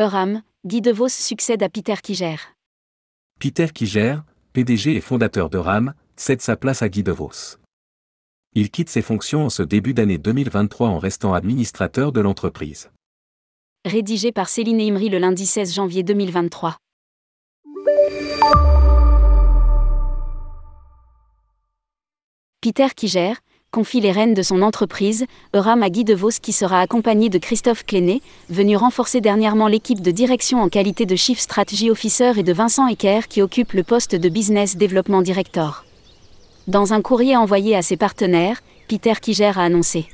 Euram, Guy DeVos succède à Peter Kiger. Peter Kiger, PDG et fondateur de RAM, cède sa place à Guy DeVos. Il quitte ses fonctions en ce début d'année 2023 en restant administrateur de l'entreprise. Rédigé par Céline Imri le lundi 16 janvier 2023. Peter Kiger, confie les rênes de son entreprise, Euram à Guy DeVos qui sera accompagné de Christophe Cléné, venu renforcer dernièrement l'équipe de direction en qualité de Chief Strategy Officer et de Vincent Ecker qui occupe le poste de Business Development Director. Dans un courrier envoyé à ses partenaires, Peter Kiger a annoncé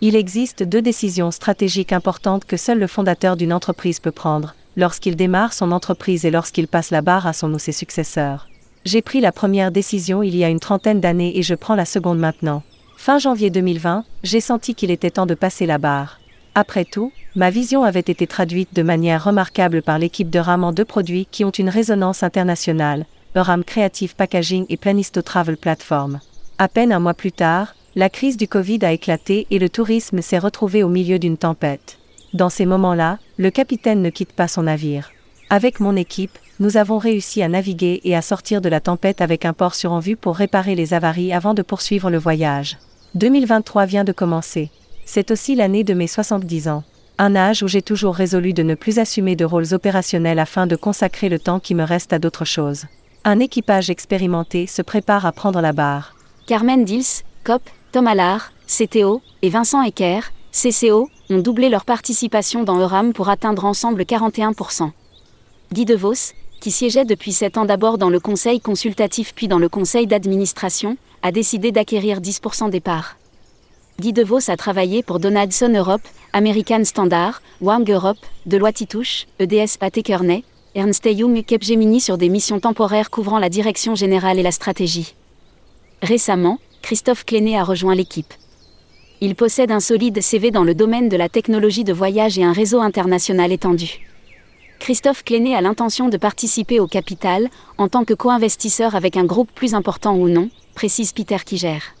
Il existe deux décisions stratégiques importantes que seul le fondateur d'une entreprise peut prendre, lorsqu'il démarre son entreprise et lorsqu'il passe la barre à son ou ses successeurs. J'ai pris la première décision il y a une trentaine d'années et je prends la seconde maintenant. Fin janvier 2020, j'ai senti qu'il était temps de passer la barre. Après tout, ma vision avait été traduite de manière remarquable par l'équipe de RAM en deux produits qui ont une résonance internationale, RAM Creative Packaging et Planisto Travel Platform. À peine un mois plus tard, la crise du Covid a éclaté et le tourisme s'est retrouvé au milieu d'une tempête. Dans ces moments-là, le capitaine ne quitte pas son navire. Avec mon équipe, nous avons réussi à naviguer et à sortir de la tempête avec un port sur en vue pour réparer les avaries avant de poursuivre le voyage. 2023 vient de commencer. C'est aussi l'année de mes 70 ans. Un âge où j'ai toujours résolu de ne plus assumer de rôles opérationnels afin de consacrer le temps qui me reste à d'autres choses. Un équipage expérimenté se prépare à prendre la barre. Carmen Dils, COP, Tom Allard, CTO, et Vincent Ecker, CCO, ont doublé leur participation dans Euram pour atteindre ensemble 41%. Guy DeVos, qui siégeait depuis 7 ans d'abord dans le conseil consultatif puis dans le conseil d'administration, a décidé d'acquérir 10% des parts. Guy DeVos a travaillé pour Donaldson Europe, American Standard, Wang Europe, Deloitte Itouche, EDS Pathé Kearney, Ernst Young et Capgemini sur des missions temporaires couvrant la direction générale et la stratégie. Récemment, Christophe Cléné a rejoint l'équipe. Il possède un solide CV dans le domaine de la technologie de voyage et un réseau international étendu. Christophe Cléné a l'intention de participer au capital, en tant que co-investisseur avec un groupe plus important ou non, précise Peter Kiger.